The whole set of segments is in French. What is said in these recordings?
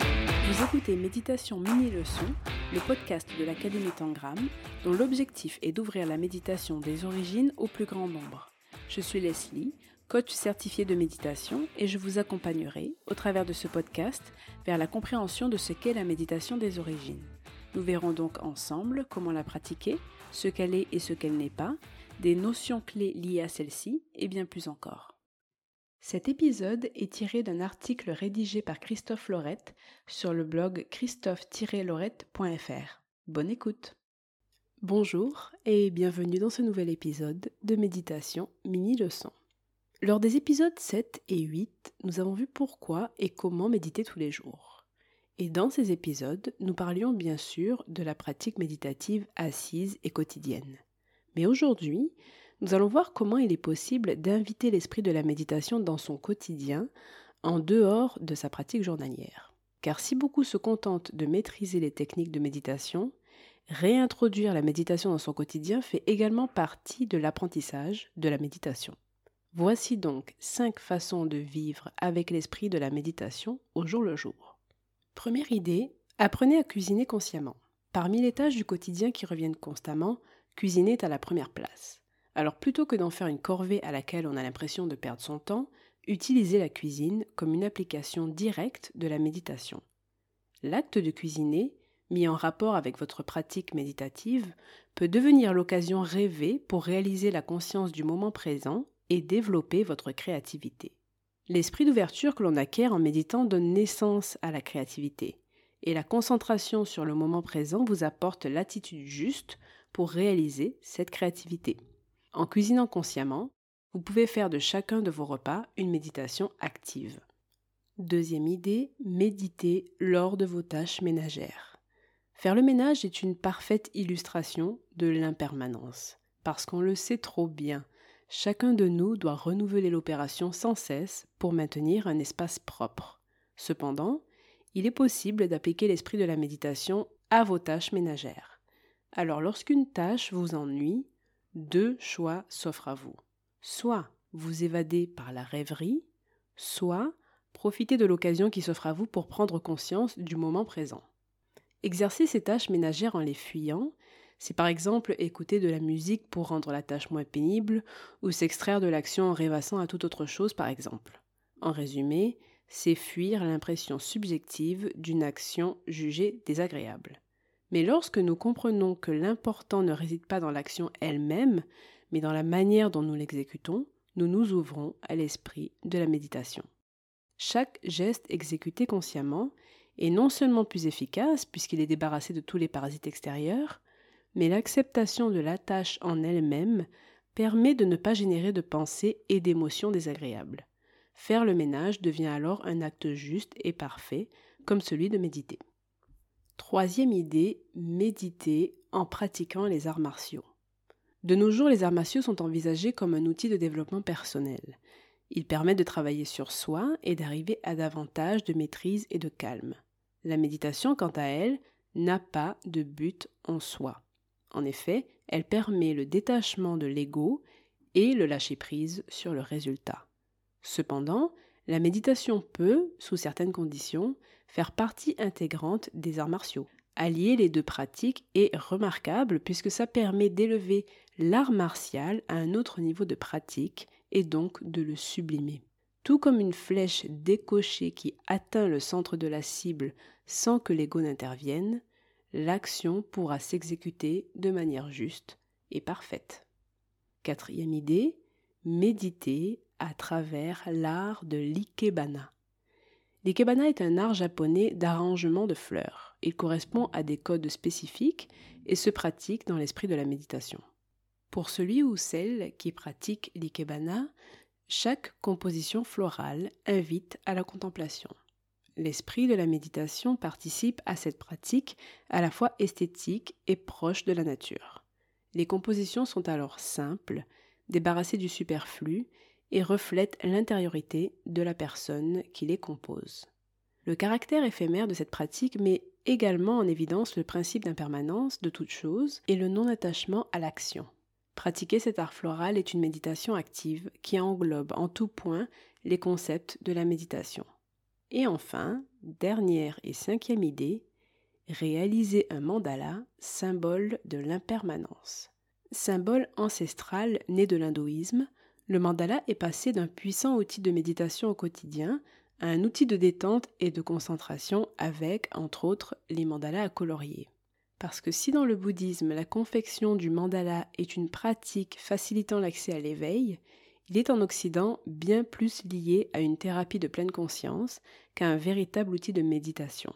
Vous écoutez Méditation Mini Leçon, le podcast de l'Académie Tangram, dont l'objectif est d'ouvrir la méditation des origines au plus grand nombre. Je suis Leslie, coach certifié de méditation, et je vous accompagnerai, au travers de ce podcast, vers la compréhension de ce qu'est la méditation des origines. Nous verrons donc ensemble comment la pratiquer, ce qu'elle est et ce qu'elle n'est pas, des notions clés liées à celle-ci, et bien plus encore. Cet épisode est tiré d'un article rédigé par Christophe Laurette sur le blog christophe-laurette.fr. Bonne écoute Bonjour et bienvenue dans ce nouvel épisode de Méditation Mini Leçon. Lors des épisodes 7 et 8, nous avons vu pourquoi et comment méditer tous les jours. Et dans ces épisodes, nous parlions bien sûr de la pratique méditative assise et quotidienne. Mais aujourd'hui, nous allons voir comment il est possible d'inviter l'esprit de la méditation dans son quotidien en dehors de sa pratique journalière. Car si beaucoup se contentent de maîtriser les techniques de méditation, réintroduire la méditation dans son quotidien fait également partie de l'apprentissage de la méditation. Voici donc cinq façons de vivre avec l'esprit de la méditation au jour le jour. Première idée, apprenez à cuisiner consciemment. Parmi les tâches du quotidien qui reviennent constamment, cuisiner est à la première place. Alors plutôt que d'en faire une corvée à laquelle on a l'impression de perdre son temps, utilisez la cuisine comme une application directe de la méditation. L'acte de cuisiner, mis en rapport avec votre pratique méditative, peut devenir l'occasion rêvée pour réaliser la conscience du moment présent et développer votre créativité. L'esprit d'ouverture que l'on acquiert en méditant donne naissance à la créativité, et la concentration sur le moment présent vous apporte l'attitude juste pour réaliser cette créativité. En cuisinant consciemment, vous pouvez faire de chacun de vos repas une méditation active. Deuxième idée, méditer lors de vos tâches ménagères. Faire le ménage est une parfaite illustration de l'impermanence, parce qu'on le sait trop bien. Chacun de nous doit renouveler l'opération sans cesse pour maintenir un espace propre. Cependant, il est possible d'appliquer l'esprit de la méditation à vos tâches ménagères. Alors lorsqu'une tâche vous ennuie, deux choix s'offrent à vous. Soit vous évadez par la rêverie, soit profitez de l'occasion qui s'offre à vous pour prendre conscience du moment présent. Exercer ces tâches ménagères en les fuyant, c'est par exemple écouter de la musique pour rendre la tâche moins pénible, ou s'extraire de l'action en rêvassant à toute autre chose par exemple. En résumé, c'est fuir l'impression subjective d'une action jugée désagréable. Mais lorsque nous comprenons que l'important ne réside pas dans l'action elle-même, mais dans la manière dont nous l'exécutons, nous nous ouvrons à l'esprit de la méditation. Chaque geste exécuté consciemment est non seulement plus efficace puisqu'il est débarrassé de tous les parasites extérieurs, mais l'acceptation de la tâche en elle-même permet de ne pas générer de pensées et d'émotions désagréables. Faire le ménage devient alors un acte juste et parfait, comme celui de méditer. Troisième idée, méditer en pratiquant les arts martiaux. De nos jours, les arts martiaux sont envisagés comme un outil de développement personnel. Ils permettent de travailler sur soi et d'arriver à davantage de maîtrise et de calme. La méditation, quant à elle, n'a pas de but en soi. En effet, elle permet le détachement de l'ego et le lâcher-prise sur le résultat. Cependant, la méditation peut, sous certaines conditions, faire partie intégrante des arts martiaux. Allier les deux pratiques est remarquable puisque ça permet d'élever l'art martial à un autre niveau de pratique et donc de le sublimer. Tout comme une flèche décochée qui atteint le centre de la cible sans que l'ego n'intervienne, l'action pourra s'exécuter de manière juste et parfaite. Quatrième idée, méditer à travers l'art de l'ikebana. L'ikebana est un art japonais d'arrangement de fleurs. Il correspond à des codes spécifiques et se pratique dans l'esprit de la méditation. Pour celui ou celle qui pratique l'ikebana, chaque composition florale invite à la contemplation. L'esprit de la méditation participe à cette pratique à la fois esthétique et proche de la nature. Les compositions sont alors simples, débarrassées du superflu et reflètent l'intériorité de la personne qui les compose. Le caractère éphémère de cette pratique met également en évidence le principe d'impermanence de toute chose et le non-attachement à l'action. Pratiquer cet art floral est une méditation active qui englobe en tout point les concepts de la méditation. Et enfin, dernière et cinquième idée, réaliser un mandala, symbole de l'impermanence. Symbole ancestral né de l'hindouisme, le mandala est passé d'un puissant outil de méditation au quotidien à un outil de détente et de concentration avec, entre autres, les mandalas à colorier. Parce que si dans le bouddhisme la confection du mandala est une pratique facilitant l'accès à l'éveil, il est en Occident bien plus lié à une thérapie de pleine conscience qu'à un véritable outil de méditation.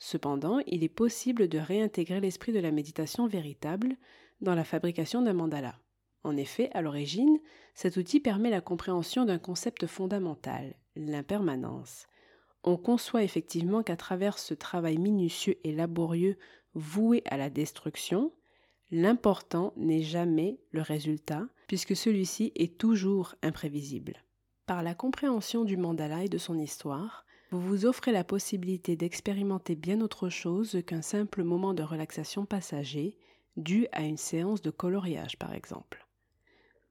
Cependant, il est possible de réintégrer l'esprit de la méditation véritable dans la fabrication d'un mandala. En effet, à l'origine, cet outil permet la compréhension d'un concept fondamental, l'impermanence. On conçoit effectivement qu'à travers ce travail minutieux et laborieux voué à la destruction, l'important n'est jamais le résultat, puisque celui-ci est toujours imprévisible. Par la compréhension du mandala et de son histoire, vous vous offrez la possibilité d'expérimenter bien autre chose qu'un simple moment de relaxation passager, dû à une séance de coloriage par exemple.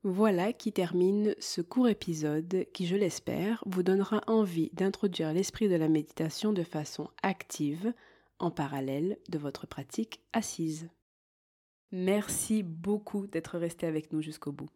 Voilà qui termine ce court épisode qui, je l'espère, vous donnera envie d'introduire l'esprit de la méditation de façon active en parallèle de votre pratique assise. Merci beaucoup d'être resté avec nous jusqu'au bout.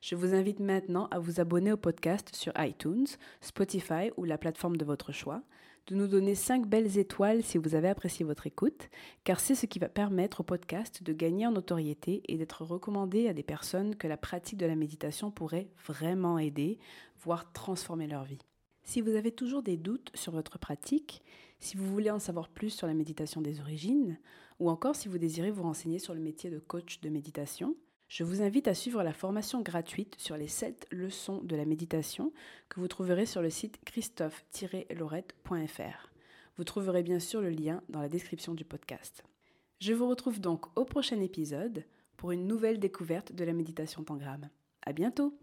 Je vous invite maintenant à vous abonner au podcast sur iTunes, Spotify ou la plateforme de votre choix, de nous donner 5 belles étoiles si vous avez apprécié votre écoute, car c'est ce qui va permettre au podcast de gagner en notoriété et d'être recommandé à des personnes que la pratique de la méditation pourrait vraiment aider, voire transformer leur vie. Si vous avez toujours des doutes sur votre pratique, si vous voulez en savoir plus sur la méditation des origines, ou encore si vous désirez vous renseigner sur le métier de coach de méditation, je vous invite à suivre la formation gratuite sur les 7 leçons de la méditation que vous trouverez sur le site christophe-lorette.fr. Vous trouverez bien sûr le lien dans la description du podcast. Je vous retrouve donc au prochain épisode pour une nouvelle découverte de la méditation tangram. À bientôt!